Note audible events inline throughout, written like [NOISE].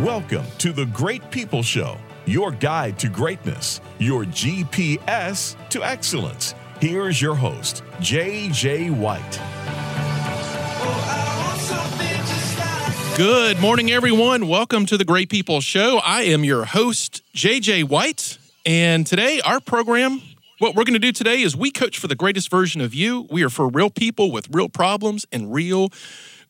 Welcome to the Great People Show, your guide to greatness, your GPS to excellence. Here's your host, JJ White. Good morning, everyone. Welcome to the Great People Show. I am your host, JJ White. And today, our program, what we're going to do today is we coach for the greatest version of you. We are for real people with real problems and real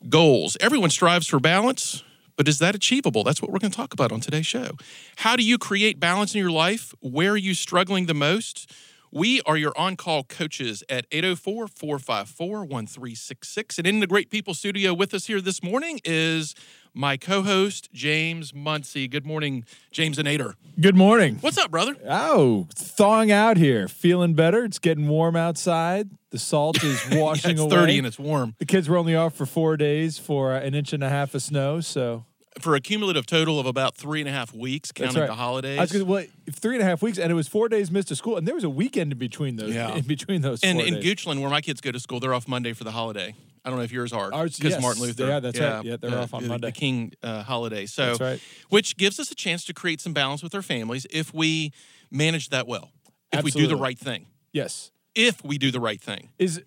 goals. Everyone strives for balance, but is that achievable? That's what we're going to talk about on today's show. How do you create balance in your life? Where are you struggling the most? We are your on call coaches at 804 454 1366. And in the Great People Studio with us here this morning is my co host, James Muncie. Good morning, James and Ader. Good morning. What's up, brother? Oh, thawing out here. Feeling better. It's getting warm outside. The salt is [LAUGHS] washing yeah, it's away. 30 and it's warm. The kids were only off for four days for an inch and a half of snow. So For a cumulative total of about three and a half weeks, counting right. the holidays. I was gonna, well, three and a half weeks, and it was four days missed of school, and there was a weekend in between those. Yeah. In between those. and in days. Goochland, where my kids go to school, they're off Monday for the holiday. I don't know if yours are. Because yes. Martin Luther. Yeah, that's right. Yeah, they're off on the, Monday. The King uh, holiday. So, That's right. which gives us a chance to create some balance with our families if we manage that well. If we do the right thing. Yes. If we do the right thing. Is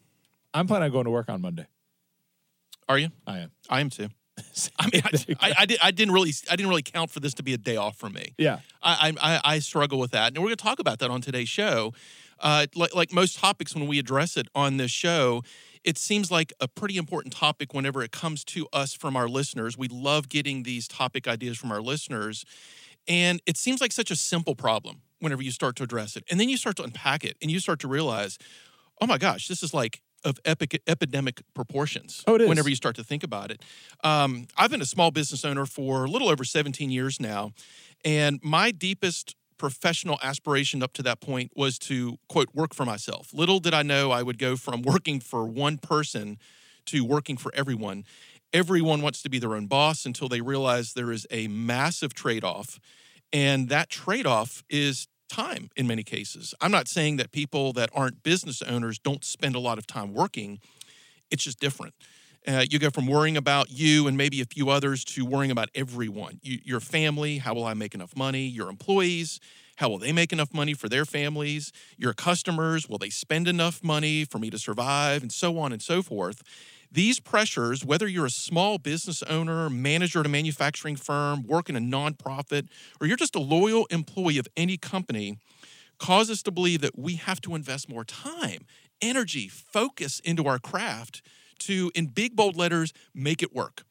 I'm planning on going to work on Monday. Are you? I am. I am too. [LAUGHS] I mean, I, I, I, did, I didn't really, I didn't really count for this to be a day off for me. Yeah. I, I, I struggle with that, and we're going to talk about that on today's show. Uh, like, like most topics, when we address it on this show, it seems like a pretty important topic whenever it comes to us from our listeners. We love getting these topic ideas from our listeners, and it seems like such a simple problem whenever you start to address it, and then you start to unpack it, and you start to realize, oh my gosh, this is like of epic epidemic proportions. Oh, it is. Whenever you start to think about it, um, I've been a small business owner for a little over 17 years now, and my deepest professional aspiration up to that point was to quote work for myself. Little did I know I would go from [LAUGHS] working for one person to working for everyone. Everyone wants to be their own boss until they realize there is a massive trade off. And that trade off is time in many cases. I'm not saying that people that aren't business owners don't spend a lot of time working, it's just different. Uh, you go from worrying about you and maybe a few others to worrying about everyone. You, your family how will i make enough money? Your employees how will they make enough money for their families? Your customers will they spend enough money for me to survive? And so on and so forth these pressures whether you're a small business owner manager at a manufacturing firm work in a nonprofit or you're just a loyal employee of any company cause us to believe that we have to invest more time energy focus into our craft to, in big bold letters, make it work.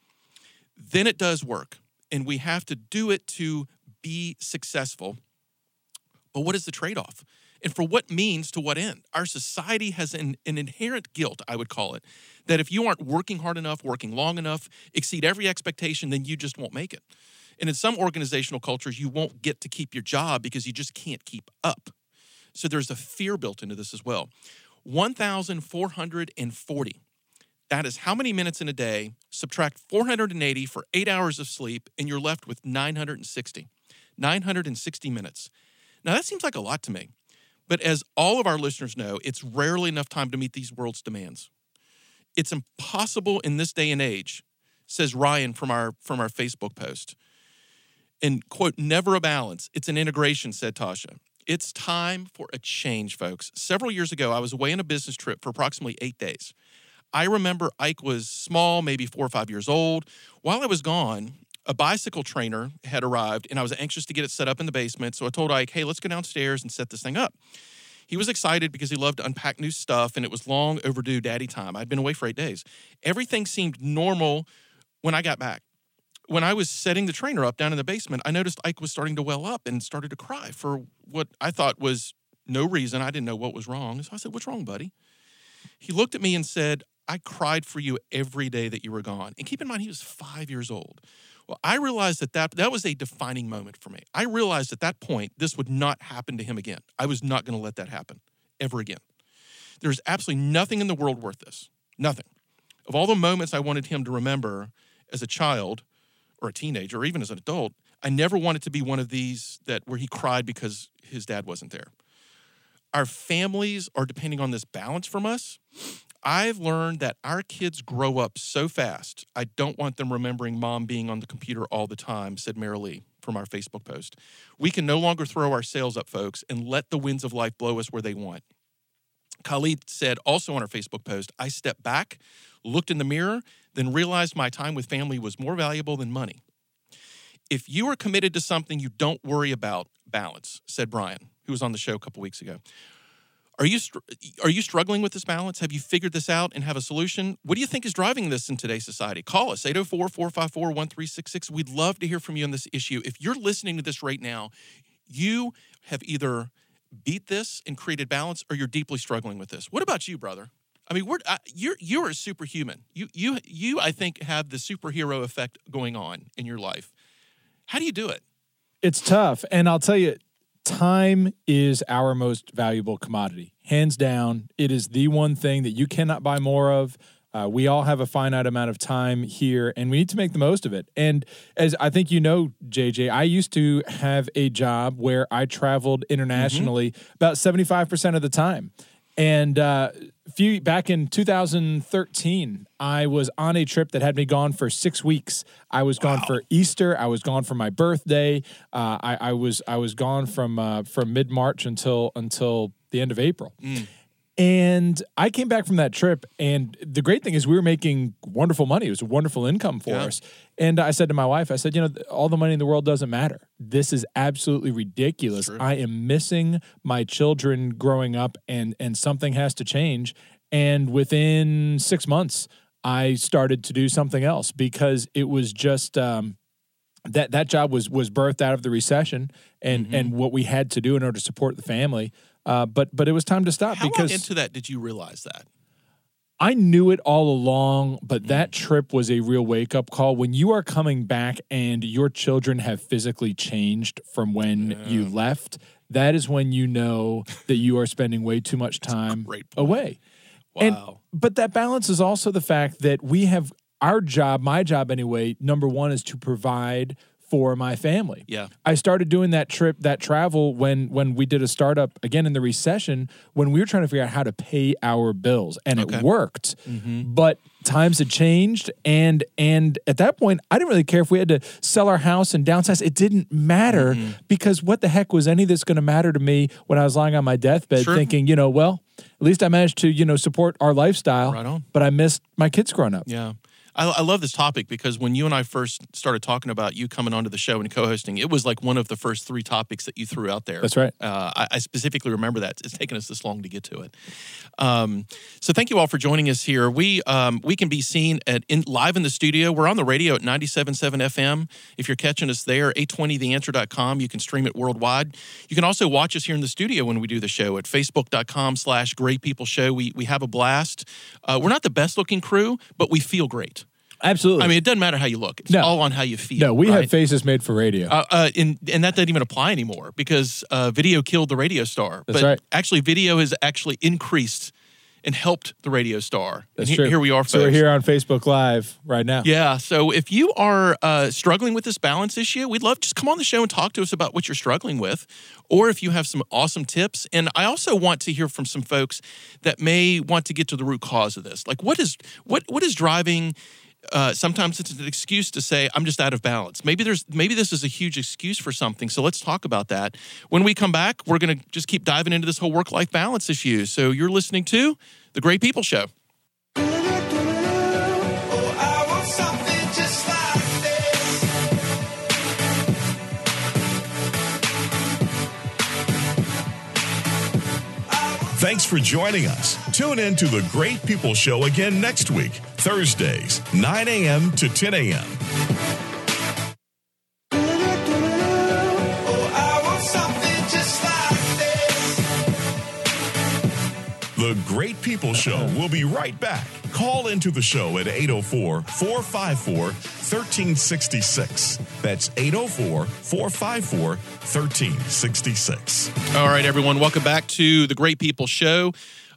Then it does work. And we have to do it to be successful. But what is the trade off? And for what means to what end? Our society has an, an inherent guilt, I would call it, that if you aren't working hard enough, working long enough, exceed every expectation, then you just won't make it. And in some organizational cultures, you won't get to keep your job because you just can't keep up. So there's a fear built into this as well. 1,440 that is how many minutes in a day, subtract 480 for eight hours of sleep, and you're left with 960. 960 minutes. Now, that seems like a lot to me. But as all of our listeners know, it's rarely enough time to meet these world's demands. It's impossible in this day and age, says Ryan from our, from our Facebook post. And quote, never a balance. It's an integration, said Tasha. It's time for a change, folks. Several years ago, I was away on a business trip for approximately eight days. I remember Ike was small, maybe four or five years old. While I was gone, a bicycle trainer had arrived and I was anxious to get it set up in the basement. So I told Ike, hey, let's go downstairs and set this thing up. He was excited because he loved to unpack new stuff and it was long overdue daddy time. I'd been away for eight days. Everything seemed normal when I got back. When I was setting the trainer up down in the basement, I noticed Ike was starting to well up and started to cry for what I thought was no reason. I didn't know what was wrong. So I said, What's wrong, buddy? He looked at me and said, I cried for you every day that you were gone. And keep in mind, he was five years old. Well, I realized that, that that was a defining moment for me. I realized at that point this would not happen to him again. I was not going to let that happen ever again. There's absolutely nothing in the world worth this. Nothing. Of all the moments I wanted him to remember as a child or a teenager or even as an adult, I never wanted to be one of these that where he cried because his dad wasn't there. Our families are depending on this balance from us. I've learned that our kids grow up so fast. I don't want them remembering mom being on the computer all the time, said Mary Lee from our Facebook post. We can no longer throw our sails up, folks, and let the winds of life blow us where they want. Khalid said also on our Facebook post, I stepped back, looked in the mirror, then realized my time with family was more valuable than money. If you are committed to something, you don't worry about balance, said Brian, who was on the show a couple weeks ago. Are you are you struggling with this balance? Have you figured this out and have a solution? What do you think is driving this in today's society? Call us 804-454-1366. We'd love to hear from you on this issue. If you're listening to this right now, you have either beat this and created balance or you're deeply struggling with this. What about you, brother? I mean, we're, uh, you're you're a superhuman. You you you I think have the superhero effect going on in your life. How do you do it? It's tough. And I'll tell you, time is our most valuable commodity. Hands down, it is the one thing that you cannot buy more of. Uh, we all have a finite amount of time here, and we need to make the most of it. And as I think you know, JJ, I used to have a job where I traveled internationally mm-hmm. about 75% of the time. And uh, few back in 2013, I was on a trip that had me gone for six weeks. I was wow. gone for Easter. I was gone for my birthday. Uh, I, I, was I was gone from uh, from mid March until until the end of April. Mm. And I came back from that trip, and the great thing is we were making wonderful money. It was a wonderful income for yeah. us. And I said to my wife, I said, you know, all the money in the world doesn't matter. This is absolutely ridiculous. I am missing my children growing up, and and something has to change. And within six months, I started to do something else because it was just. Um, that that job was was birthed out of the recession and mm-hmm. and what we had to do in order to support the family uh, but but it was time to stop How because into that did you realize that? I knew it all along, but that mm. trip was a real wake up call. When you are coming back and your children have physically changed from when yeah. you left, that is when you know that you are spending way too much [LAUGHS] time away. Wow. And, but that balance is also the fact that we have our job, my job anyway, number one is to provide for my family. Yeah. I started doing that trip, that travel when when we did a startup again in the recession when we were trying to figure out how to pay our bills and okay. it worked. Mm-hmm. But times had changed and and at that point I didn't really care if we had to sell our house and downsize. It didn't matter mm-hmm. because what the heck was any of this going to matter to me when I was lying on my deathbed sure. thinking, you know, well, at least I managed to, you know, support our lifestyle. Right on. But I missed my kids growing up. Yeah. I, I, love this topic because when you and I first started talking about you coming onto the show and co-hosting, it was like one of the first three topics that you threw out there. That's right. Uh, I, I, specifically remember that. It's taken us this long to get to it. Um, so thank you all for joining us here. We um, we can be seen at in, live in the studio. We're on the radio at 97.7 FM. If you're catching us there, 820theanswer.com. You can stream it worldwide. You can also watch us here in the studio when we do the show at facebook.com slash great people show. We, we have a blast. Uh, we're not the best looking crew, but we feel great. Absolutely. I mean, it doesn't matter how you look. It's no. all on how you feel. No, we right? have faces made for radio. Uh, uh, and, and that doesn't even apply anymore because uh, video killed the radio star. That's but right. actually, video has actually increased and helped the radio star. That's and true. Here we are, folks. So we're here on Facebook Live right now. Yeah. So if you are uh, struggling with this balance issue, we'd love just come on the show and talk to us about what you're struggling with, or if you have some awesome tips. And I also want to hear from some folks that may want to get to the root cause of this. Like, what is what what is driving uh, sometimes it's an excuse to say I'm just out of balance. Maybe there's maybe this is a huge excuse for something. So let's talk about that. When we come back, we're going to just keep diving into this whole work life balance issue. So you're listening to the Great People Show. Thanks for joining us. Tune in to the Great People Show again next week, Thursdays, 9 a.m. to 10 a.m. The Great People Show will be right back. Call into the show at 804 454 1366. That's 804 454 1366. All right, everyone, welcome back to the Great People Show.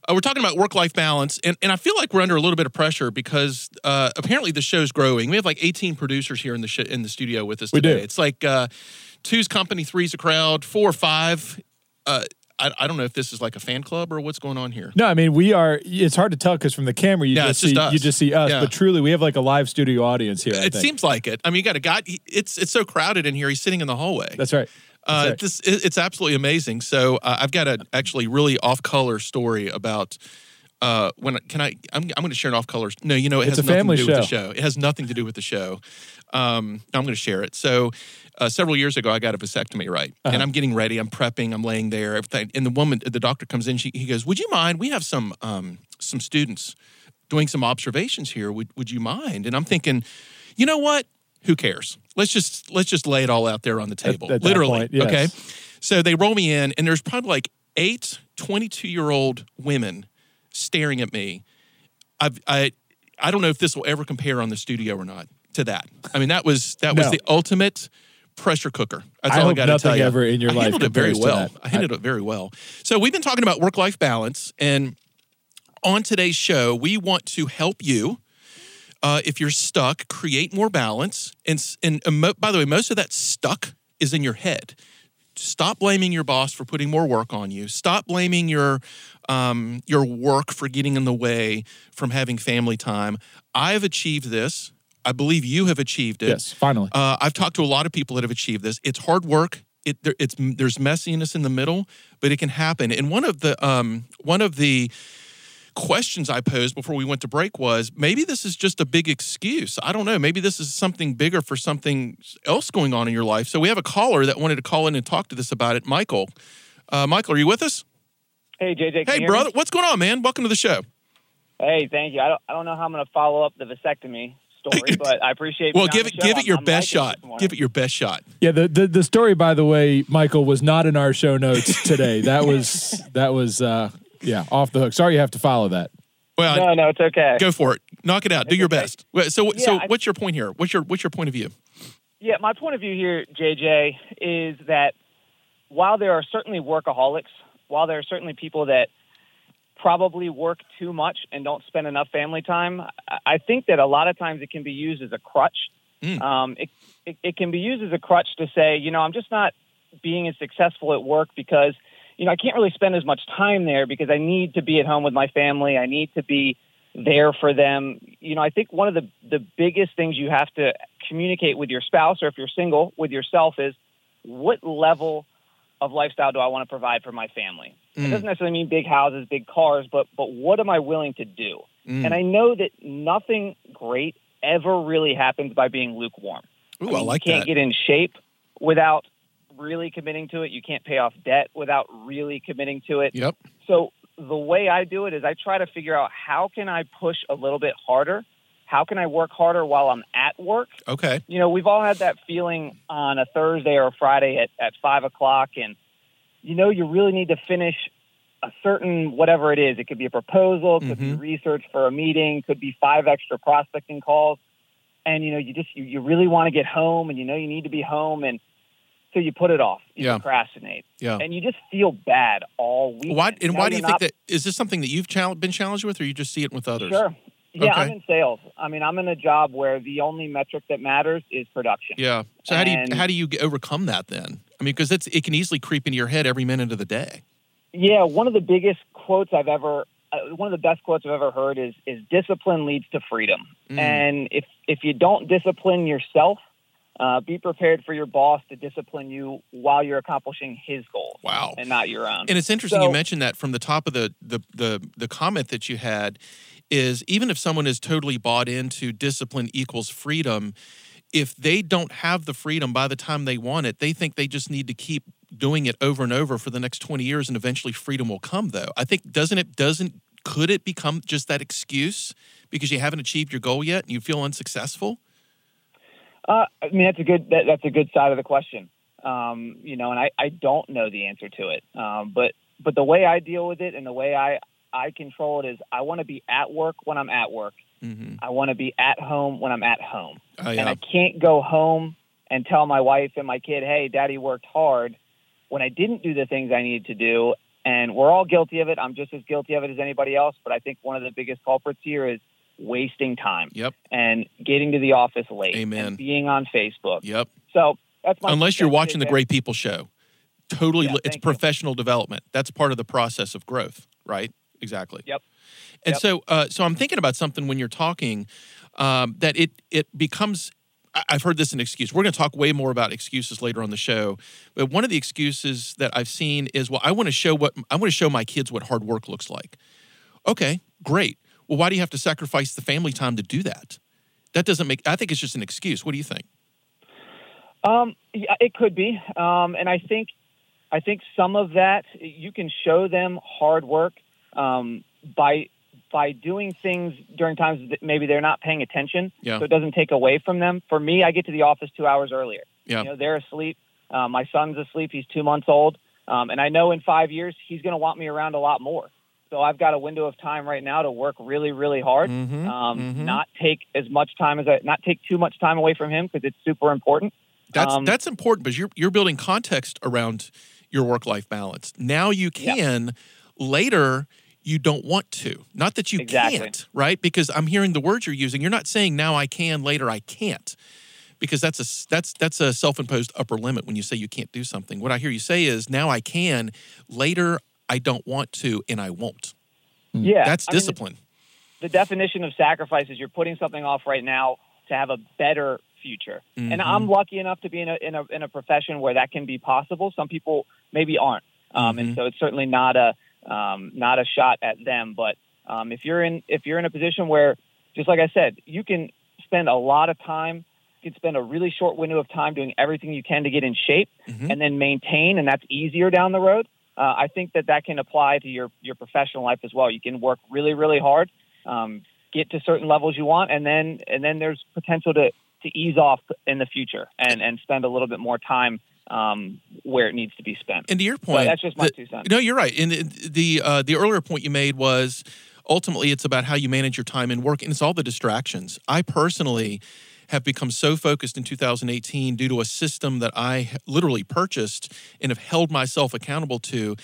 Uh, we're talking about work life balance, and, and I feel like we're under a little bit of pressure because uh, apparently the show's growing. We have like 18 producers here in the sh- in the studio with us we today. Do. It's like uh, two's company, three's a crowd, four or five. Uh, I, I don't know if this is like a fan club or what's going on here. No, I mean we are. It's hard to tell because from the camera you Yeah, just see just you just see us, Yeah. but truly we have like a live studio audience here. I it seems like it. I mean, you got a guy. It's it's so crowded in here. He's sitting in the hallway. that's right. Uh, right. this it, it's absolutely amazing. So uh, I've got a actually really off color story about uh, when can I? I'm, I'm going to share an off color. No, you know it It's has nothing to do with the show. show. It has nothing to do with the show. Um, I'm going to share it. So uh, several years ago, I got a vasectomy. Right, Uh-huh. and I'm getting ready. I'm prepping. I'm laying there. Everything. And the woman, the doctor comes in. She he goes, "Would you mind? We have some um, some students doing some observations here. Would would you mind?" And I'm thinking, you know what? Who cares? Let's just let's just lay it all out there on the table. at that Literally. point, yes. Okay. So they roll me in, and there's probably like eight 22 year old women staring at me. I've, I I don't know if this will ever compare on the studio or not to that. I mean, that was that was the ultimate pressure cooker. That's I all I got to tell nothing you. ever in your I life handled it very well. I handled it very well. So we've been talking about work life balance, and on today's show, we want to help you. Uh, if you're stuck, create more balance. And and uh, mo- by the way, most of that stuck is in your head. Stop blaming your boss for putting more work on you. Stop blaming your um, your work for getting in the way from having family time. I've achieved this. I believe you have achieved it. Yes, finally. Uh, I've talked to a lot of people that have achieved this. It's hard work. It there, it's there's messiness in the middle, but it can happen. And one of the um, one of the questions I posed before we went to break was maybe this is just a big excuse. I don't know. Maybe this is something bigger for something else going on in your life. So we have a caller that wanted to call in and talk to this about it. Michael, uh, Michael, are you with us? Hey JJ, Hey, brother, what's going on, man? Welcome to the show. Hey, thank you. I don't, I don't know how I'm going to follow up the vasectomy story, [LAUGHS] but I appreciate. Well, give it give it I'm- your I'm best shot. Give it your best shot. Yeah, the, the the story, by the way, Michael was not in our show notes today. That [LAUGHS] was that was uh, yeah off the hook. Sorry, you have to follow that. Well, No, no, it's okay. go for it. Knock it out. Do your okay. best. Well, So, so I- what's your point here? What's your what's your point of view? Yeah, my point of view here, JJ, is that while there are certainly workaholics, while there are certainly people that probably work too much and don't spend enough family time, I- I think that a lot of times it can be used as a crutch. Mm. Um, it, it, it can be used as a crutch to say, you know, I'm just not being as successful at work because, you know, I can't really spend as much time there because I need to be at home with my family. I need to be there for them. You know, I think one of the the biggest things you have to communicate with your spouse or if you're single with yourself is what level of lifestyle do I want to provide for my family? It Mm. doesn't necessarily mean big houses, big cars, but but what am I willing to do? Mm. And I know that nothing great ever really happens by being lukewarm. Ooh, I, mean, like you can't that. get in shape without really committing to it. You can't pay off debt without really committing to it. Yep. So the way I do it is I try to figure out how can I push a little bit harder? How can I work harder while I'm at work? Okay. You know, we've all had that feeling on a Thursday or a Friday at, at five o'clock, and you know, you really need to finish a certain whatever it is. It could be a proposal, could be Mhm. research for a meeting, could be five extra prospecting calls, and you know, you just you, you really want to get home, and you know you need to be home, and so you put it off, you Yeah. procrastinate, Yeah. and you just feel bad all week. Why and why do you think that? Is this something that you've chal- been challenged with, or you just see it with others? Sure. Yeah, I'm in sales. I mean, I'm in a job where the only metric that matters is production. Yeah. So how do you how do you overcome that then? I mean, because it's it can easily creep into your head every minute of the day. Yeah, one of the biggest quotes I've ever, uh, one of the best quotes I've ever heard is is discipline leads to freedom. Mm. And if if you don't discipline yourself, uh, be prepared for your boss to discipline you while you're accomplishing his goals Wow. and not your own. And it's interesting you mentioned that from the top of the, the the the comment that you had is even if someone is totally bought into discipline equals freedom, if they don't have the freedom by the time they want it, they think they just need to keep doing it over and over for the next 20 years and eventually freedom will come though. I think doesn't it doesn't could it become just that excuse because you haven't achieved your goal yet and you feel unsuccessful? Uh, I mean, that's a good that, that's a good side of the question. Um, you know, and I, I don't know the answer to it. Um, but but the way I deal with it and the way I I control it is I want to be at work when I'm at work. Mhm. I want to be at home when I'm at home. Oh, And. I can't go home and tell my wife and my kid, "Hey, Daddy worked hard," when I didn't do the things I needed to do. And we're all guilty of it. I'm just as guilty of it as anybody else. But I think one of the biggest culprits here is wasting time Yep. and getting to the office late Amen. and being on Facebook. Yep. So that's my Unless you're watching the Great People show. totally Yeah, it's thank you. professional development. That's part of the process of growth, right? Exactly. Yep. And Yep. so, uh, so I'm thinking about something when you're talking um, that it it becomes. I've heard this an excuse. We're going to talk way more about excuses later on the show. But one of the excuses that I've seen is, well, I want to show what I want to show my kids what hard work looks like. Okay, great. Well, why do you have to sacrifice the family time to do that? That doesn't make. I think it's just an excuse. What do you think? Um, yeah, it could be, um, and I think, I think some of that you can show them hard work um, by by doing things during times that maybe they're not paying attention, Yeah. so it doesn't take away from them. For me, I get to the office two hours earlier. Yeah. You know, they're asleep. Uh, my son's asleep. He's two months old, um, and I know in five years he's going to want me around a lot more. So I've got a window of time right now to work really, really hard. Mhm, Um, mhm. Not take as much time as I, not take too much time away from him because it's super important. That's Um, that's important because you're you're building context around your work life balance. Now you Yeah. can. Later, you don't want to. Not that you Exactly. can't, right? Because I'm hearing the words you're using. You're not saying now I can, later I can't. Because that's a that's that's a self-imposed upper limit when you say you can't do something. What I hear you say is now I can, later I don't want to, and I won't. Yeah, That's I mean, discipline. the definition of sacrifice is you're putting something off right now to have a better future. And Mhm. I'm lucky enough to be in a, in a in a profession where that can be possible. Some people maybe aren't, um, Mhm. and so it's certainly not a um, not a shot at them. But um, if you're in if you're in a position where, just like I said, you can spend a lot of time. You can spend a really short window of time doing everything you can to get in shape, Mhm. and then maintain, and that's easier down the road. Uh, I think that that can apply to your your professional life as well. You can work really, really hard, um, get to certain levels you want, and then and then there's potential to to ease off in the future and and spend a little bit more time um, where it needs to be spent. And to your But point, that's just my the- two cents. No, you're right. And the the, uh, the earlier point you made was ultimately it's about how you manage your time and work, and it's all the distractions. I personally have become so focused in 2018 due to a system that I literally purchased and have held myself accountable to.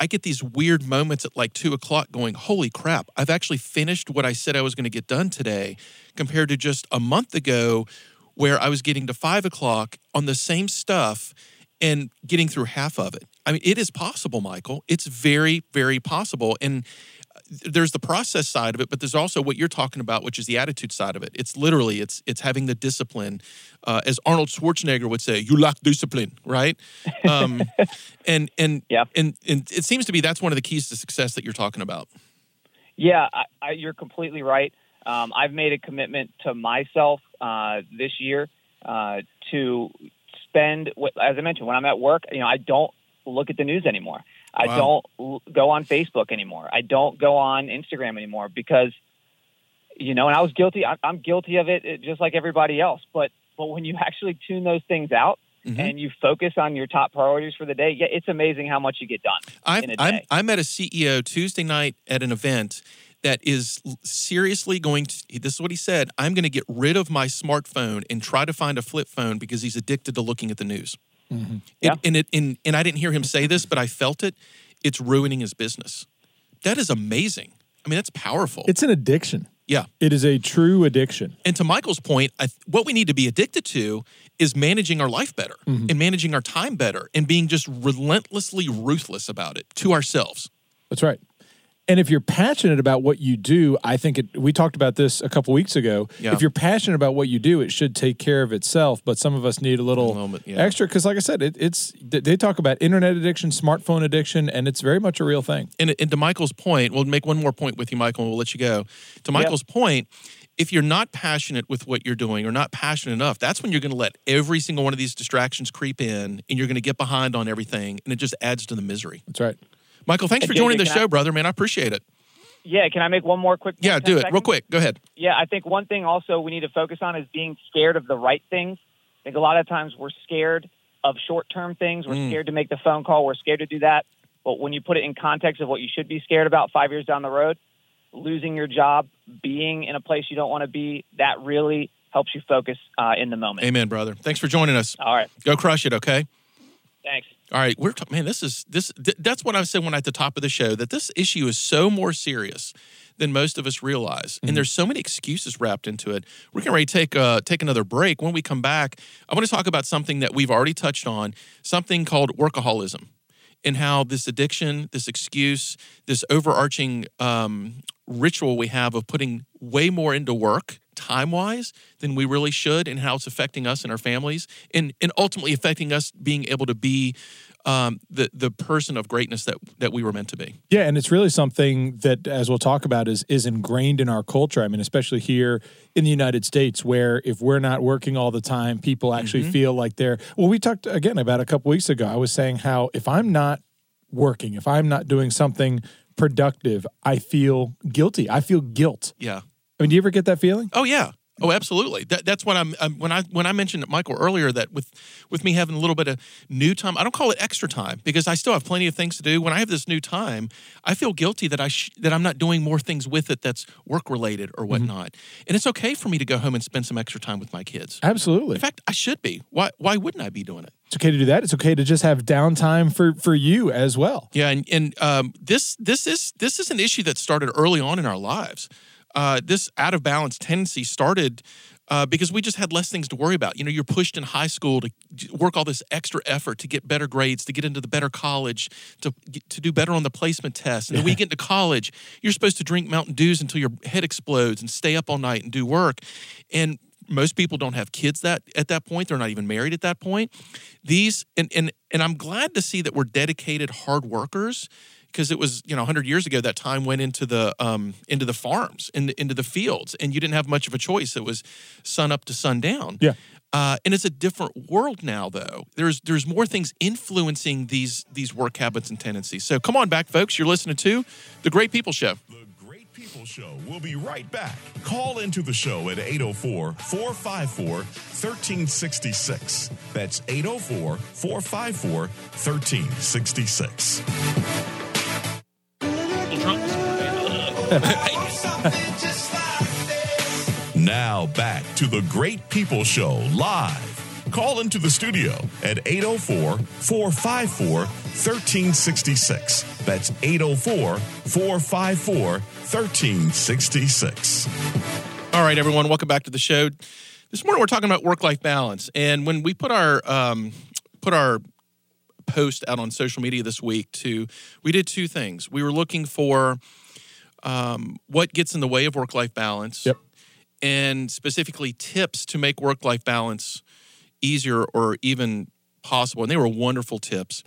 I get these weird moments at like two o'clock going, holy crap, I've actually finished what I said I was going to get done today compared to just a month ago where I was getting to five o'clock on the same stuff and getting through half of it. I mean, it is possible, Michael. It's very, very possible. And there's the process side of it, but there's also what you're talking about, which is the attitude side of it. It's literally it's it's having the discipline, uh, as Arnold Schwarzenegger would say, "You lack discipline," right? Um, [LAUGHS] and and Yeah. and and it seems to be that's one of the keys to success that you're talking about. Yeah, I, I, you're completely right. Um, I've made a commitment to myself uh, this year uh, to spend, as I mentioned, when I'm at work, you know, I don't look at the news anymore. I Wow. don't go on Facebook anymore. I don't go on Instagram anymore because, you know, and I was guilty. I, I'm guilty of it, just like everybody else. But but when you [LAUGHS] actually tune those things out Mhm. and you focus on your top priorities for the day, yeah, it's amazing how much you get done. I've, in a I'm, day. I met a CEO Tuesday night at an event that is seriously going to, this is what he said, I'm going to get rid of my smartphone and try to find a flip phone because he's addicted to looking at the news. Mm-hmm. It- Yeah. and, it, and, and I didn't hear him say this, but I felt it. It's ruining his business. That is amazing. I mean, that's powerful. It's an addiction. yeah. It is a true addiction. And to Michael's point, I, what we need to be addicted to is managing our life better mm-hmm. and managing our time better and being just relentlessly ruthless about it to ourselves. That's right. And if you're passionate about what you do, I think it, we talked about this a couple weeks ago. Yeah. If you're passionate about what you do, it should take care of itself. But some of us need a little, little bit, yeah. extra because, like I said, it, it's they talk about internet addiction, smartphone addiction, and it's very much a real thing. and, and to Michael's point, we'll make one more point with you, Michael, and we'll let you go. To Michael's point, if you're not passionate with what you're doing or not passionate enough, that's when you're going to let every single one of these distractions creep in and you're going to get behind on everything and it just adds to the misery. That's right. Michael, thanks for joining the can I- show, brother, man. I appreciate it. Yeah, can I make one more quick? Yeah, do it real quick. Go ahead. Yeah, I think one thing also we need to focus on is being scared of the right things. I think a lot of times we're scared of short term things. We're Mm. scared to make the phone call. We're scared to do that. But when you put it in context of what you should be scared about five years down the road, losing your job, being in a place you don't want to be, that really helps you focus uh, in the moment. Amen, brother. Thanks for joining us. All right. Go crush it, okay? Thanks. All right, we're man. This is this. th- that's what I said when at the top of the show that this issue is so more serious than most of us realize. And there's so many excuses wrapped into it. We're ready to take uh, take another break. When we come back, I want to talk about something that we've already touched on, something called workaholism, and how this addiction, this excuse, this overarching um, ritual we have of putting way more into work time wise than we really should, and how it's affecting us and our families, and and ultimately affecting us being able to be um, the the person of greatness that that we were meant to be. Yeah, and it's really something that, as we'll talk about, is is ingrained in our culture. I mean, especially here in the United States, where if we're not working all the time, people actually Mm-hmm. feel like they're. Well, we talked again about a couple weeks ago. I was saying how if I'm not working, if I'm not doing something productive, I feel guilty. I feel guilt. Yeah. I mean, do you ever get that feeling? Oh yeah. Oh, absolutely. That, that's what I'm, I'm when I when I mentioned Michael earlier that with with me having a little bit of new time, I don't call it extra time because I still have plenty of things to do. When I have this new time, I feel guilty that I sh- that I'm not doing more things with it that's work related or whatnot. And it's okay for me to go home and spend some extra time with my kids. Absolutely. In fact, I should be. Why why wouldn't I be doing it? It's okay to do that. It's okay to just have downtime for for you as well. Yeah, and, and um, this this is this is an issue that started early on in our lives. Uh, this out of balance tendency started uh, because we just had less things to worry about. You know, you're pushed in high school to work all this extra effort to get better grades, to get into the better college, to to do better on the placement test. And then you [LAUGHS] get into college, you're supposed to drink Mountain Dews until your head explodes and stay up all night and do work. And most people don't have kids that at that point. They're not even married at that point. These and and and I'm glad to see that we're dedicated hard workers because it was you know 100 years ago that time went into the um, into the farms in the, into the fields and you didn't have much of a choice it was sun up to sundown Yeah. uh, and it's a different world now though there's there's more things influencing these these work habits and tendencies so come on back folks you're listening to the great people show The Great People Show will be right back. Call into the show at 804 454 1366. That's 804 454 1366. [LAUGHS] Now back to the Great People Show live. Call into the studio at 804 454 1366. That's 804 454 1366. All right, everyone, welcome back to the show. This morning we're talking about work-life balance, and when we put our um, put our post out on social media this week, to we did two things. We were looking for um, what gets in the way of work-life balance, Yep. and specifically tips to make work-life balance easier or even possible. And they were wonderful tips.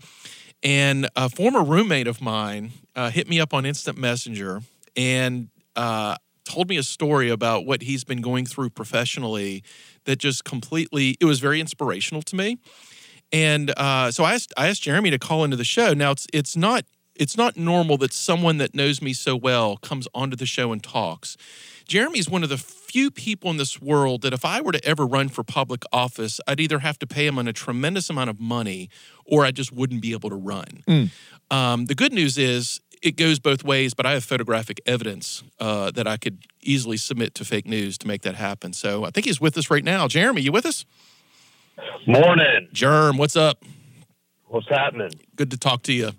And a former roommate of mine uh, hit me up on Instant Messenger and uh, told me a story about what he's been going through professionally that just completely, it was very inspirational to me. And uh, so I asked, I asked Jeremy to call into the show. Now it's it's not it's not normal that someone that knows me so well comes onto the show and talks. Jeremy's one of the few people in this world that if I were to ever run for public office, I'd either have to pay him on a tremendous amount of money or I just wouldn't be able to run. Um, the good news is it goes both ways, but I have photographic evidence uh, that I could easily submit to fake news to make that happen. So I think he's with us right now. Jeremy, you with us? Morning. Germ, what's up? What's happening? Good to talk to you.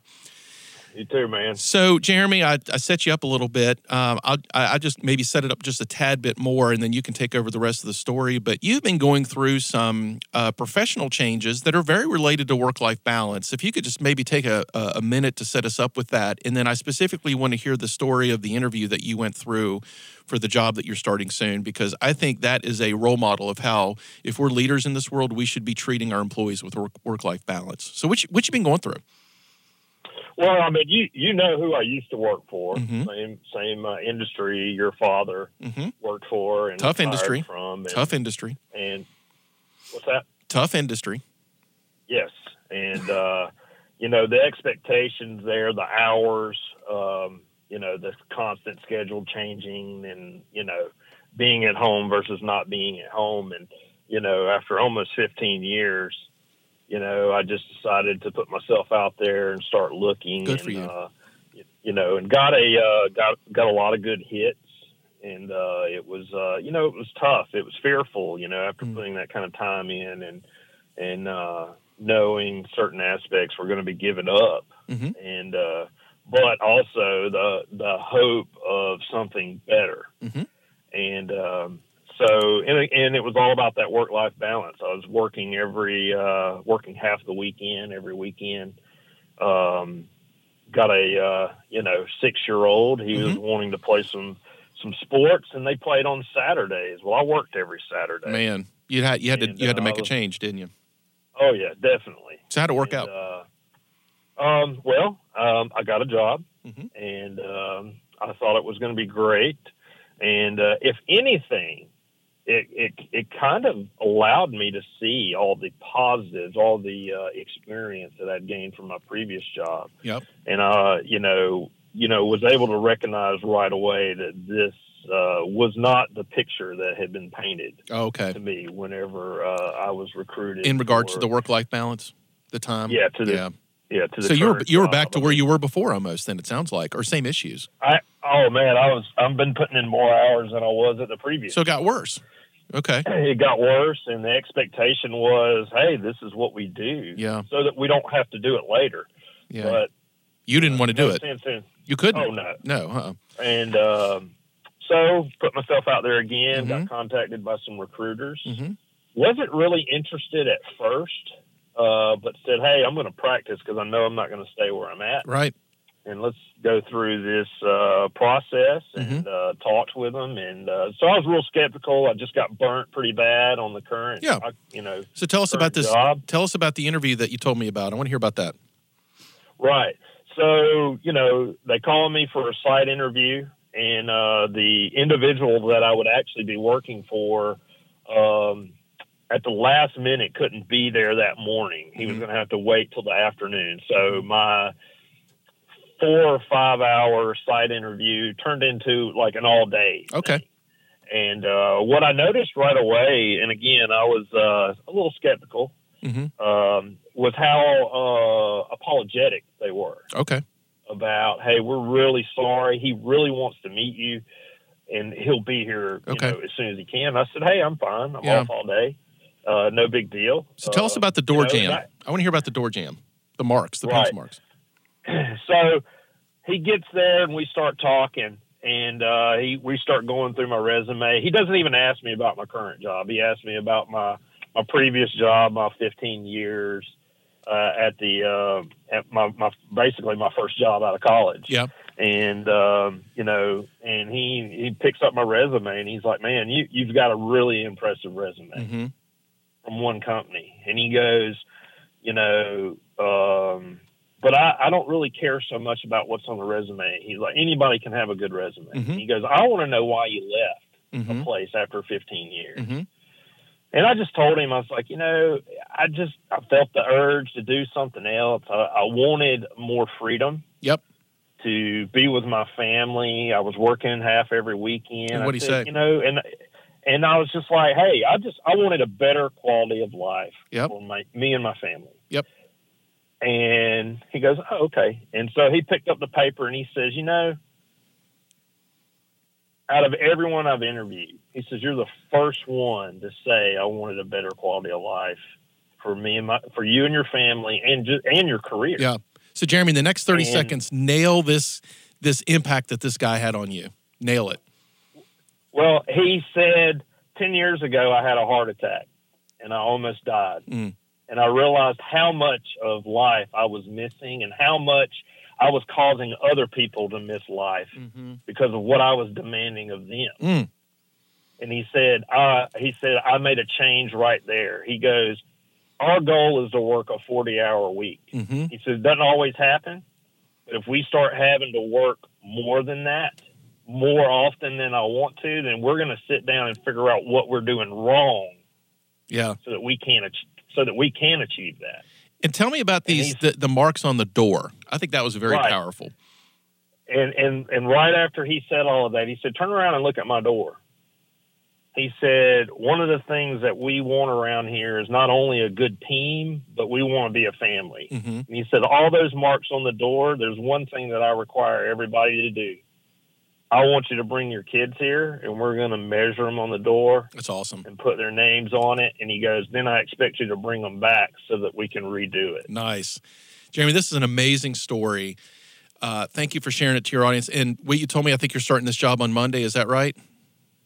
You too, man. So, Jeremy, I, I set you up a little bit. Um, I'll, I, just maybe set it up just a tad bit more, and then you can take over the rest of the story. But you've been going through some uh, professional changes that are very related to work life balance. If you could just maybe take a, a minute to set us up with that. And then I specifically want to hear the story of the interview that you went through for the job that you're starting soon, because I think that is a role model of how, if we're leaders in this world, we should be treating our employees with work, work life balance. So, what you, what you been going through? Well, I mean, you you know who I used to work for. Mhm. Same same uh, industry your father hmm worked for and Tough industry. from. And, Tough industry. And what's that? Tough industry. Yes, and uh, you know the expectations there, the hours, um, you know the constant schedule changing, and you know being at home versus not being at home, and you know after almost 15 years, you know I just decided to put myself out there and start looking. Good and, for you. Uh, you know, and got a uh, got got a lot of good hits. And uh, it was, uh, you know, it was tough. It was fearful, you know, after Mm. putting that kind of time in, and and uh, knowing certain aspects were going to be given up. Mhm. And uh, but also the the hope of something better. Mhm. And um, so, and, and it was all about that work life balance. I was working every uh, working half the weekend, every weekend. Um, got a uh, you know six year old. He was wanting to play some some sports, and they played on Saturdays. Well, I worked every Saturday. Man, you had you had to you had to uh, make I a change, didn't you? Oh yeah, definitely. So how'd it work And, out? Uh, um, well, um, I got a job, Mhm. and um, I thought it was going to be great. And uh, if anything, it, it it kind of allowed me to see all the positives, all the uh, experience that I'd gained from my previous job. Yep. And uh, you know, you know, was able to recognize right away that this uh, was not the picture that had been painted Oh, okay. to me whenever uh, I was recruited. In regards to the work life balance, the time. Yeah, to the yeah. yeah to the So you were you were back to where you were before almost. Then it sounds like, or same issues. I oh man, I was I've been putting in more hours than I was at the previous. So it got worse. Okay. [LAUGHS] it got worse, and the expectation was, hey, this is what we do, Yeah. so that we don't have to do it later. Yeah. But you didn't want to do no it. sense in- You couldn't. oh no, No. Uh-uh. and um, so put myself out there again. Mhm. Got contacted by some recruiters. Mhm. Wasn't really interested at first, uh, but said, hey, I'm going to practice because I know I'm not going to stay where I'm at. Right. And let's go through this uh, process Mm-hmm. and uh, talked with them. And uh, so I was real skeptical. I just got burnt pretty bad on the current, Yeah. You know, So tell us about this. job. Tell us about the interview that you told me about. I want to hear about that. Right. So, you know, they called me for a site interview, and uh, the individual that I would actually be working for um, at the last minute couldn't be there that morning. He was Mhm. going to have to wait till the afternoon. So, my four or five hour site interview turned into like an all day. Okay. And uh, what I noticed right away, and again, I was uh, a little skeptical, hmm um, was how uh, apologetic they were Okay. about, hey, we're really sorry. He really wants to meet you, and he'll be here you Okay. know, as soon as he can. I said, hey, I'm fine. I'm Yeah. off all day. Uh, no big deal. So tell us Uh, about the door you know, jamb. I, want to hear about the door jamb, the marks, the Right. pencil marks. [CLEARS THROAT] so he gets there and we start talking and uh, he we start going through my resume. He doesn't even ask me about my current job. He asked me about my my previous job, my 15 years uh, at the uh, at my, my basically my first job out of college. Yeah. And um, you know, and he he picks up my resume and he's like, "Man, you you've got a really impressive resume." hmm from one company. And he goes, you know, um, but I, I don't really care so much about what's on the resume. He's like, anybody can have a good resume. Mhm. He goes, I want to know why you left hmm a place after 15 years. hmm And I just told him, I was like, you know, I just, I felt the urge to do something else. I, I wanted more freedom. Yep. To be with my family. I was working half every weekend. And what'd I he said, say? You know, and, and I was just like, hey, I just, I wanted a better quality of life Yep. for my, me and my family. And he goes, oh, okay. And so he picked up the paper and he says, you know, out of everyone I've interviewed, he says, you're the first one to say I wanted a better quality of life for me and my, for you and your family and just, and your career. Yeah. So Jeremy, in the next thirty And- seconds, nail this this impact that this guy had on you. Nail it. Well, he said 10 years ago I had a heart attack and I almost died. Mm. And I realized how much of life I was missing and how much I was causing other people to miss life Mm-hmm. because of what I was demanding of them. Mm. And he said, uh, he said, I made a change right there. He goes, our goal is to work a 40 hour week. hmm He says, it doesn't always happen. But if we start having to work more than that, more often than I want to, then we're going to sit down and figure out what we're doing wrong Yeah. so that we can ach- so that we can achieve that. And tell me about these the, the marks on the door. I think that was very Right. powerful. And and and right after he said all of that, he said, "Turn around and look at my door." He said, "One of the things that we want around here is not only a good team, but we want to be a family." hmm And he said, All those marks on the door, there's one thing that I require everybody to do. I want you to bring your kids here, and we're going to measure them on the door That's awesome. and put their names on it. And he goes, Then I expect you to bring them back so that we can redo it. Nice. Jeremy, this is an amazing story. Uh, thank you for sharing it to your audience. And what you told me, I think you're starting this job on Monday. Is that right?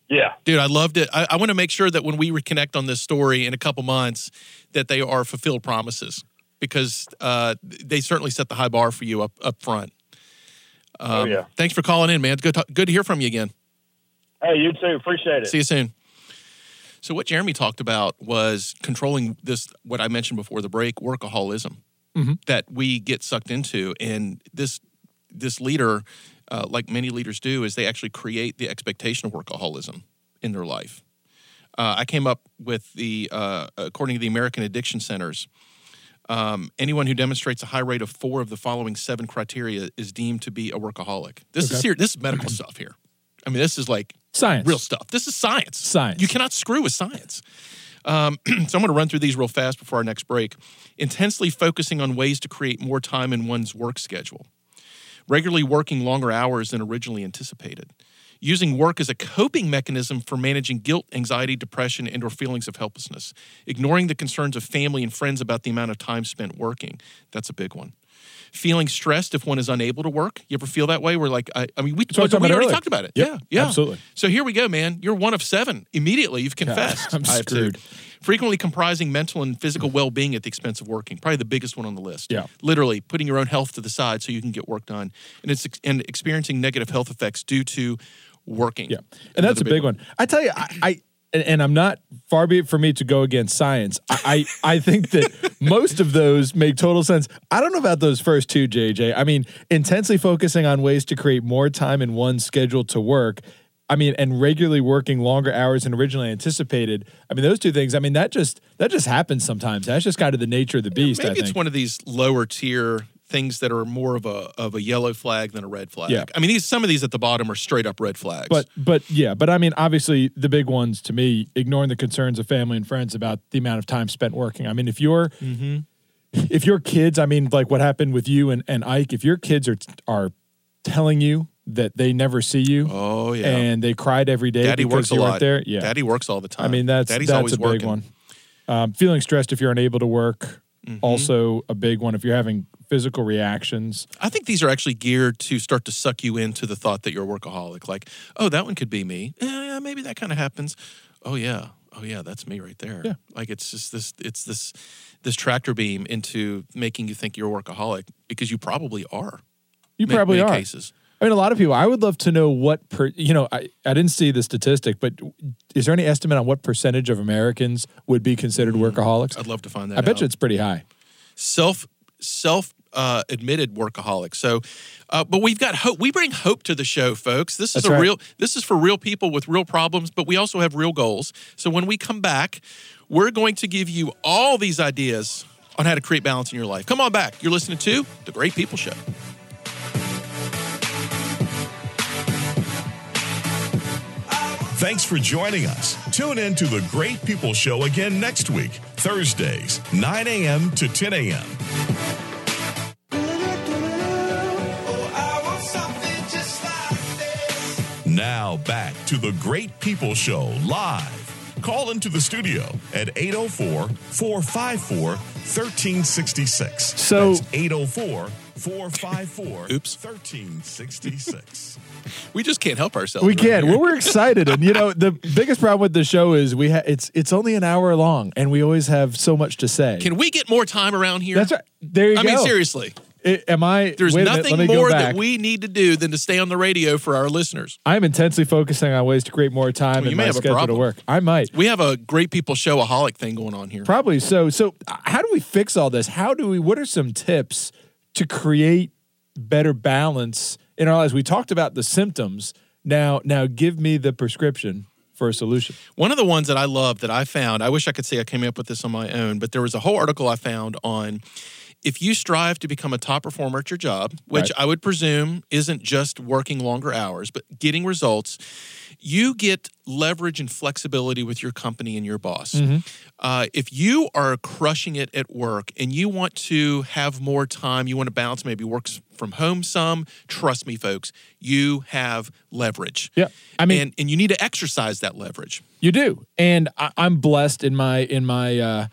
Yeah. Dude, I loved it. I, I want to make sure that when we reconnect on this story in a couple months, that they are fulfilled promises because uh, they certainly set the high bar for you up up front. Um, oh yeah. Thanks for calling in, man. It's good, to, good to hear from you again. Hey, you too. Appreciate it. See you soon. So what Jeremy talked about was controlling this what I mentioned before the break, workaholism Mhm. that we get sucked into and this this leader uh, like many leaders do is they actually create the expectation of workaholism in their life. Uh, I came up with the uh, according to the American Addiction Centers um, anyone who demonstrates a high rate of four of the following seven criteria is deemed to be a workaholic. This is here. This is medical stuff here. I mean, this is like Science. real stuff. This is science. Science. You cannot screw with science. Um, [CLEARS THROAT] so I'm going to run through these real fast before our next break. Intensely focusing on ways to create more time in one's work schedule. Regularly working longer hours than originally anticipated. Using work as a coping mechanism for managing guilt, anxiety, depression, and or feelings of helplessness. Ignoring the concerns of family and friends about the amount of time spent working. That's a big one. Feeling stressed if one is unable to work. You ever feel that way? Where like I, I mean, we, was we already earlier. talked about it. Yep, yeah, yeah, absolutely. So here we go, man. You're one of seven. Immediately, you've confessed. I'm I have to. screwed. Frequently comprising mental and physical well-being at the expense of working. Probably the biggest one on the list. Yeah. Literally putting your own health to the side so you can get work done, and it's and experiencing negative health effects due to working. Yeah, and that's a big one. I tell you, I, I and, and I'm not far be it for me to go against science. I, I I think that [LAUGHS] most of those make total sense. I don't know about those first two, JJ. I mean, intensely focusing on ways to create more time in one schedule to work. I mean, and regularly working longer hours than originally anticipated. I mean, those two things. I mean, that just that just happens sometimes. That's just kind of the nature of the beast. I Maybe it's think. one of these lower tier things that are more of a of a yellow flag than a red flag. Yeah. I mean, these some of these at the bottom are straight up red flags. But but yeah, but I mean, obviously the big ones to me, ignoring the concerns of family and friends about the amount of time spent working. I mean, if you're Mm-hmm. if your kids, I mean, like what happened with you and, and Ike, if your kids are are telling you that they never see you oh yeah, and they cried every day Daddy because works a you lot. there, yeah. Daddy works all the time. I mean, that's Daddy's that's always a big working. one. Um, feeling stressed if you're unable to work, Mm-hmm. also a big one. If you're having physical reactions, I think these are actually geared to start to suck you into the thought that you're a workaholic. Like, oh, that one could be me. Yeah, yeah maybe that kind of happens. Oh yeah, oh yeah, that's me right there. Yeah. Like it's just this, it's this, this tractor beam into making you think you're a workaholic because you probably are. you ma- probably many are. cases. I mean, a lot of people. I would love to know what per. You know, I, I didn't see the statistic, but is there any estimate on what percentage of Americans would be considered mm, workaholics? I'd love to find that. I bet out. you it's pretty high. self self uh, admitted workaholic. So, uh, but we've got hope. We bring hope to the show, folks. This is That's a right. real. This is for real people with real problems, but we also have real goals. So when we come back, we're going to give you all these ideas on how to create balance in your life. Come on back. You're listening to the Great People Show. Thanks for joining us. Tune in to the Great People Show again next week, Thursdays, 9 a.m. to 10 a.m. Now back to the Great People Show live. Call into the studio at 804 454 1366. So- That's 804 454 Oops. 1366. [LAUGHS] We just can't help ourselves. We right can. here. Well, we're excited, and you know the biggest problem with the show is we ha- it's it's only an hour long, and we always have so much to say. Can we get more time around here? That's right. There you I go. mean, seriously, I- am I? there's a minute, nothing more that we need to do than to stay on the radio for our listeners. I'm intensely focusing on ways to create more time you in may my have a schedule to work. I might. We have a Great People Showaholic thing going on here. Probably so. So, how do we fix all this? How do we? What are some tips to create better balance in our lives? We talked about the symptoms. Now, now, give me the prescription for a solution. One of the ones that I love that I found, I wish I could say I came up with this on my own, but there was a whole article I found on if you strive to become a top performer at your job, which Right. I would presume isn't just working longer hours, but getting results, you get leverage and flexibility with your company and your boss. Mm-hmm. Uh, if you are crushing it at work and you want to have more time, you want to balance, maybe works from home some, trust me, folks, you have leverage. Yeah. I mean- and, and you need to exercise that leverage. You do, and I, I'm blessed in my in my uh,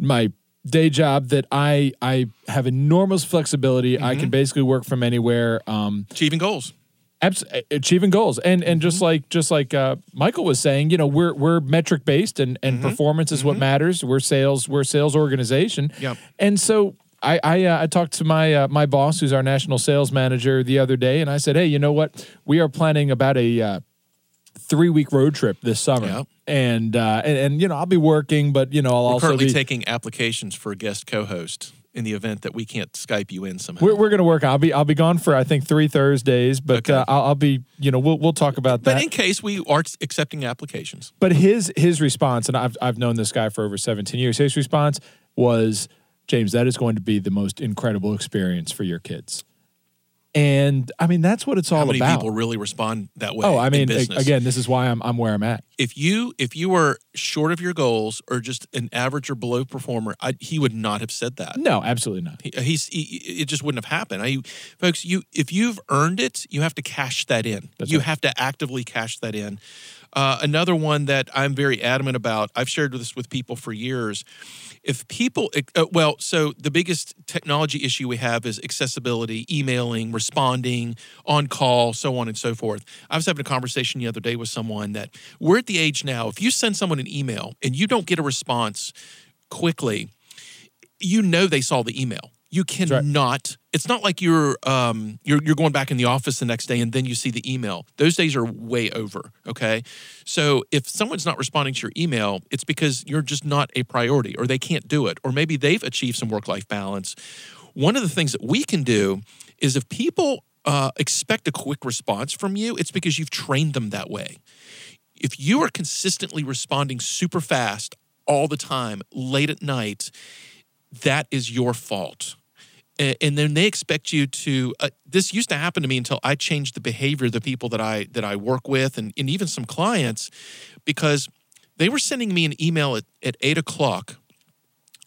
my day job that I I have enormous flexibility. I can basically work from anywhere. Um, Achieving goals. abs- achieving goals and and just like just like uh, Michael was saying, you know, we're we're metric based and and performance is what matters. We're sales we're a sales organization. Yep. And so I I, uh, I talked to my uh, my boss who's our national sales manager the other day, and I said, hey, you know what? We are planning about a uh, three week road trip this summer. Yep. And, uh, and and you know I'll be working, but you know I'll We're also currently be, taking applications for a guest co-host in the event that we can't Skype you in somehow. we're, we're going to work. I'll be I'll be gone for I think three Thursdays, but Okay. uh, I'll, I'll be you know we'll we'll talk about that. but in case we are accepting applications, But his his response, and I've I've known this guy for over 17 years. His response was, James, that is going to be the most incredible experience for your kids. And I mean, that's what it's all about. how many about. people really respond that way? oh, I mean, a- business? again, this is why I'm I'm where I'm at. if you if you were short of your goals or just an average or below performer, I, he would not have said that. No, absolutely not. He, he's he, it just wouldn't have happened. I, folks, you if you've earned it, you have to cash that in. You have to actively cash that in. Uh, another one that I'm very adamant about. I've shared this with people for years. If people, uh, well, so the biggest technology issue we have is accessibility, emailing, responding, on call, so on and so forth. I was having a conversation the other day with someone that we're at the age now. If you send someone an email and you don't get a response quickly, you know they saw the email. You right. cannot. It's not like you're um you're you're going back in the office the next day and then you see the email. Those days are way over. Okay, so if someone's not responding to your email, it's because you're just not a priority, or they can't do it, or maybe they've achieved some work life balance. One of the things that we can do is if people uh, expect a quick response from you, it's because you've trained them that way if you are consistently responding super fast all the time, late at night, that is your fault. And then they expect you to. Uh, this used to happen to me until I changed the behavior of the people that I that I work with, and, and even some clients, because they were sending me an email at, at eight o'clock.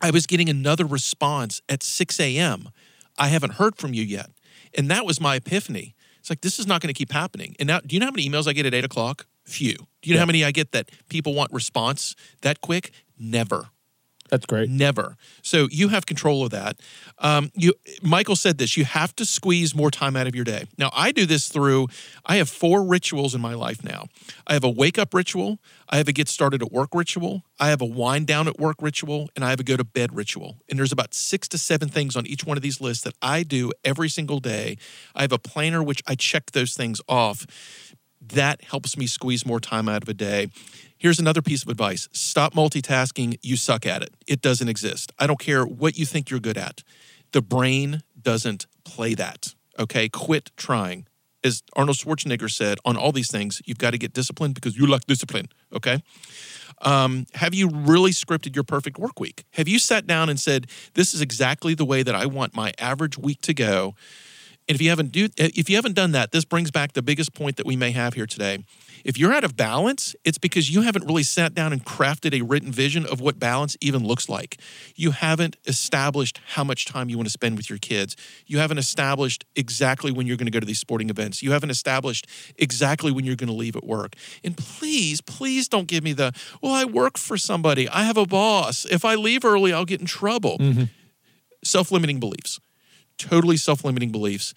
I was getting another response at six a.m. I haven't heard from you yet, and that was my epiphany. It's like this is not going to keep happening. And now, do you know how many emails I get at eight o'clock? Few. Do you know how many I get that people want response that quick? Never. That's great. Never. So you have control of that. Um, you, Michael said this. You have to squeeze more time out of your day. Now I do this through. I have four rituals in my life now. I have a wake up ritual. I have a get started at work ritual. I have a wind down at work ritual, and I have a go to bed ritual. And there's about six to seven things on each one of these lists that I do every single day. I have a planner which I check those things off. That helps me squeeze more time out of a day. Here's another piece of advice stop multitasking. You suck at it. It doesn't exist. I don't care what you think you're good at. The brain doesn't play that. Okay? Quit trying. As Arnold Schwarzenegger said, on all these things, you've got to get disciplined because you lack discipline. Okay? Um, have you really scripted your perfect work week? Have you sat down and said, "This is exactly the way that I want my average week to go"? And if you haven't do if you haven't done that, this brings back the biggest point that we may have here today. If you're out of balance, it's because you haven't really sat down and crafted a written vision of what balance even looks like. You haven't established how much time you want to spend with your kids. You haven't established exactly when you're going to go to these sporting events. You haven't established exactly when you're going to leave at work. And please, please don't give me the, well, I work for somebody. I have a boss. If I leave early, I'll get in trouble. Mm-hmm. Self-limiting beliefs totally self-limiting beliefs.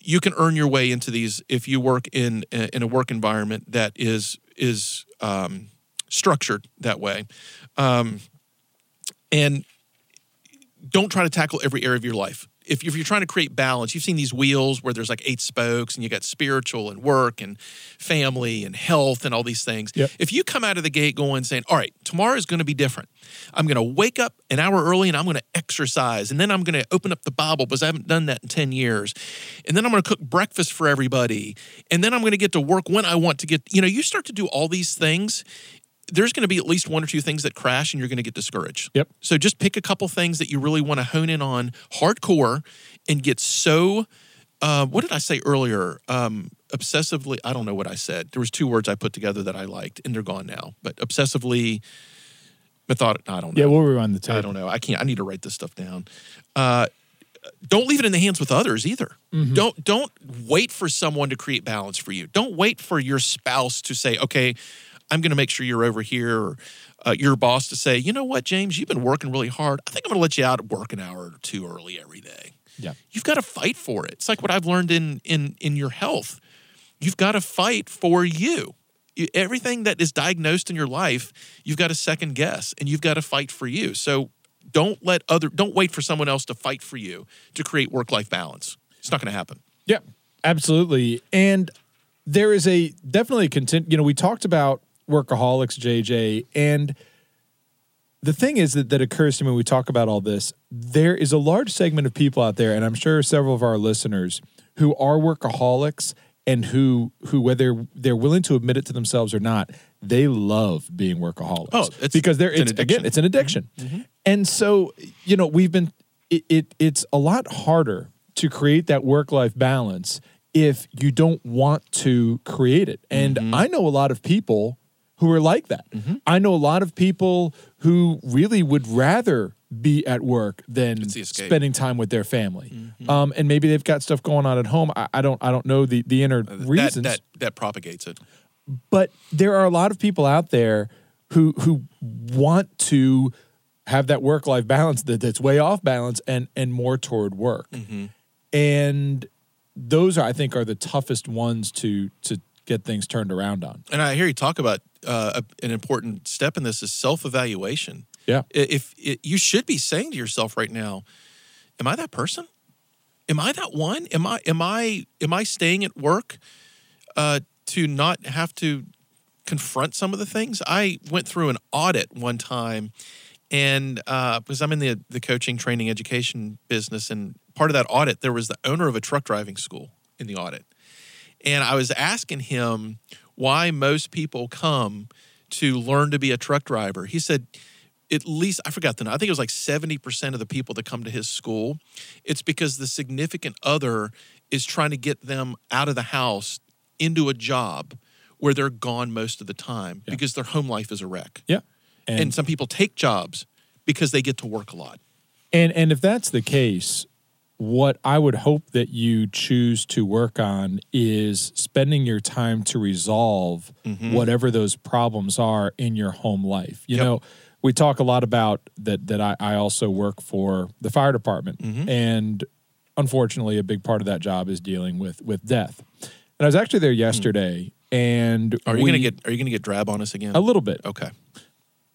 You can earn your way into these if you work in in a work environment that is is um, structured that way. Um, and don't try to tackle every area of your life if, if you're trying to create balance you've seen these wheels where there's like eight spokes and you got spiritual and work and family and health and all these things Yep. if you come out of the gate going saying all right tomorrow is going to be different i'm going to wake up an hour early and i'm going to exercise and then i'm going to open up the bible because i haven't done that in 10 years and then i'm going to cook breakfast for everybody and then i'm going to get to work when i want to get you know you start to do all these things there's going to be at least one or two things that crash and you're going to get discouraged. Yep. So just pick a couple things that you really want to hone in on hardcore and get so uh, what did I say earlier? Um, obsessively, I don't know what I said. There was two words I put together that I liked and they're gone now. But obsessively methodic, I don't know. Yeah, we'll rewind the tape. I don't know. I can't. I need to write this stuff down. Uh, don't leave it in the hands with others either. Don't don't wait for someone to create balance for you. Don't wait for your spouse to say, "Okay, I'm going to make sure you're over here." Or, uh, your boss to say, you know what, James, you've been working really hard. I think I'm going to let you out at work an hour or two early every day. Yeah. You've got to fight for it. It's like what I've learned in in in your health. You've got to fight for you. Everything that is diagnosed in your life, you've got to second guess and you've got to fight for you. So don't let other don't wait for someone else to fight for you to create work-life balance. It's not going to happen. Yeah, absolutely. And there is a definitely a content. You know, we talked about workaholics, JJ, and the thing is that that occurs to me when we talk about all this. There is a large segment of people out there, and I'm sure several of our listeners who are workaholics and who who whether they're willing to admit it to themselves or not, they love being workaholics. Oh, it's- because they're it's again it's an addiction, mm-hmm. Mm-hmm. and so you know we've been it, it it's a lot harder to create that work life balance if you don't want to create it. And mm-hmm. I know a lot of people who are like that. Mm-hmm. I know a lot of people who really would rather be at work than It's the escape. spending time with their family. Mm-hmm. Um, and maybe they've got stuff going on at home. I, I don't I don't know the the inner uh, That- reasons that that propagates it. but there are a lot of people out there who who want to have that work life balance that, that's way off balance and and more toward work mm-hmm. and those are i think are the toughest ones to to get things turned around on And I hear you talk about uh, a- an important step in this is self-evaluation. yeah I- If you should be saying to yourself right now, "Am I that person? Am I that one? Am I am I am I staying at work uh, to not have to confront some of the things?" I went through an audit one time, and uh, because I'm in the the coaching, training, education business, and part of that audit, there was the owner of a truck driving school in the audit, and I was asking him why most people come to learn to be a truck driver. He said, at least, I forgot the number, I think it was like 70% of the people that come to his school, it's because the significant other is trying to get them out of the house into a job where they're gone most of the time because their home life is a wreck. yeah And, some people take jobs because they get to work a lot. And and if that's the case, what I would hope that you choose to work on is spending your time to resolve mm-hmm. whatever those problems are in your home life. You Yep. know, we talk a lot about that that I, I also work for the fire department. Mm-hmm. And unfortunately a big part of that job is dealing with with death. And I was actually there hmm. yesterday and Are you we- gonna get Are you gonna get drab on us again? a little bit Okay.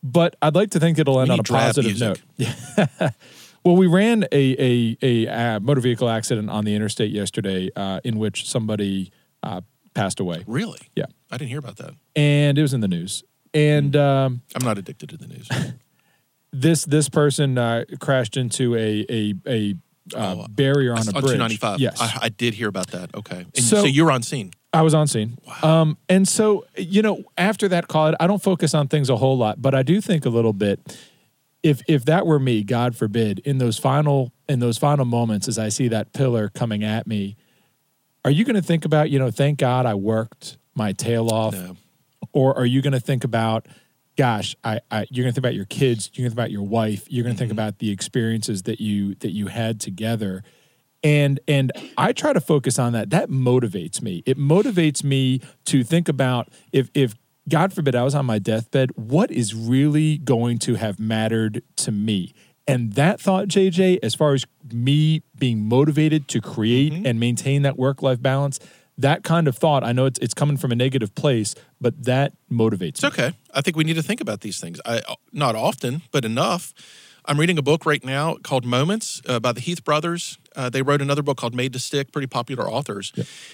but I'd like to think it'll end on a positive music. note. [LAUGHS] well, we ran a a, a uh, motor vehicle accident on the interstate yesterday, uh, in which somebody uh, passed away, Really? Yeah. I didn't hear about that. and it was in the news. And um, I'm not addicted to the news. [LAUGHS] this this person uh, crashed into a a a uh, Oh, barrier on a on bridge. 295. Yes, I, I did hear about that. Okay. And So- so, you're on scene. I was on scene. Um, and so, you know, after that call, I don't focus on things a whole lot, but I do think a little bit. If if that were me, God forbid, in those final in those final moments, as I see that pillar coming at me, are you going to think about, you know, thank God I worked my tail off, No. or are you going to think about, gosh, I, I you're going to think about your kids, you're going to think about your wife, you're going to think mm-hmm. about the experiences that you that you had together, and and I try to focus on that. That motivates me. It motivates me to think about if if God forbid I was on my deathbed, what is really going to have mattered to me. And that thought, JJ, as far as me being motivated to create and maintain that work life balance, that kind of thought, I know it's, it's coming from a negative place, but that motivates It's me. okay. I think we need to think about these things. I not often, but enough. I'm reading a book right now called Moments uh, by the Heath brothers. Uh, they wrote another book called Made to Stick, pretty popular authors.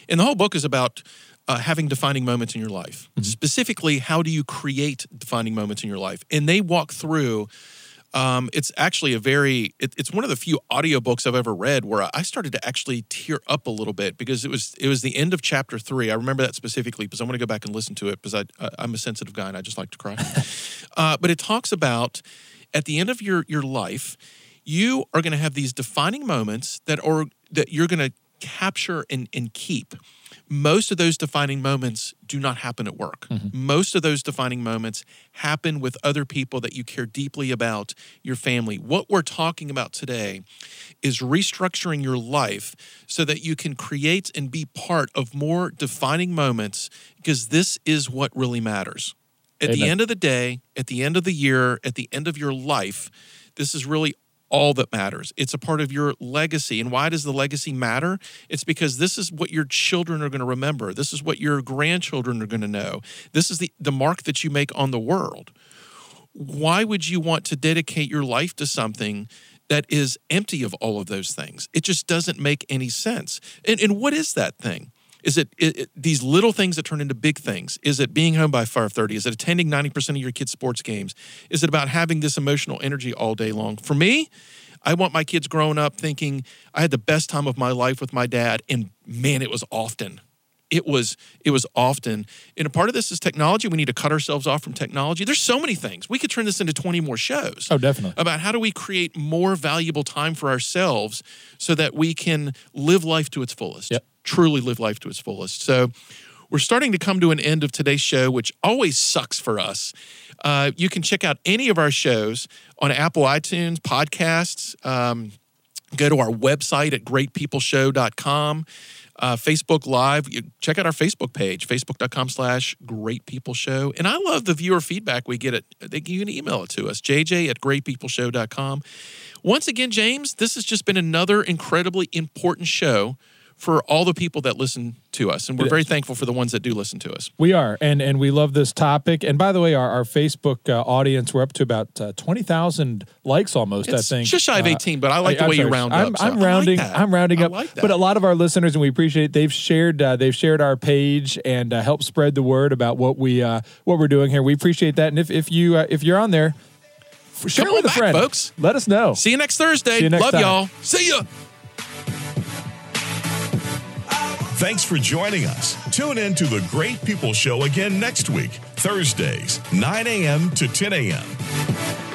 And the whole book is about uh, having defining moments in your life. Specifically, how do you create defining moments in your life? And they walk through um, it's actually a very it, it's one of the few audiobooks i've ever read where i started to actually tear up a little bit because it was it was the end of chapter three i remember that specifically because i want to go back and listen to it because I i'm a sensitive guy and i just like to cry [LAUGHS] uh, but it talks about at the end of your your life you are going to have these defining moments that are that you're going to capture and, and keep most of those defining moments do not happen at work. Mm-hmm. Most of those defining moments happen with other people that you care deeply about, your family. What we're talking about today is restructuring your life so that you can create and be part of more defining moments because this is what really matters. At the end of the day, at the end of the year, at the end of your life, this is really all that matters. It's a part of your legacy. And why does the legacy matter? It's because this is what your children are going to remember. This is what your grandchildren are going to know. This is the, the mark that you make on the world. Why would you want to dedicate your life to something that is empty of all of those things? It just doesn't make any sense. And, and what is that thing? Is it, it, it- these little things that turn into big things? Is it being home by 5:30? Is it attending 90% of your kids' sports games? Is it about having this emotional energy all day long? For me, I want my kids growing up thinking I had the best time of my life with my dad, and man, it was often. It was it was often. And a part of this is technology. We need to cut ourselves off from technology. There's so many things. We could turn this into 20 more shows Oh, definitely. about how do we create more valuable time for ourselves so that we can live life to its fullest Yep. Truly live life to its fullest. So we're starting to come to an end of today's show which always sucks for us. Uh, you can check out any of our shows on apple itunes podcasts um, go to our website at greatpeopleshow.com uh, facebook live. Check out our facebook page facebook.com slash great people show and i love the viewer feedback we get they, you can email it to us jj at greatpeopleshow.com once again james this has just been another incredibly important show for all the people that listen to us and we're very thankful for the ones that do listen to us We are, and and we love this topic. And by the way, our, our Facebook uh, audience, we're up to about uh, twenty thousand likes almost. it's I think just shy of Uh, 18 but i like the I'm way you round I'm, up so I'm I like rounding. that. I'm rounding I up. like that. But a lot of our listeners, and we appreciate it. They've shared. Uh, they've shared our page and uh, helped spread the word about what we uh, what we're doing here. We appreciate that. And if if you uh, if you're on there, share Come with a back, friend, folks. Let us know. See you next Thursday. You next Love time. y'all. See ya. Thanks for joining us. Tune in to the Great People Show again next week, Thursdays, 9 a.m. to 10 a.m.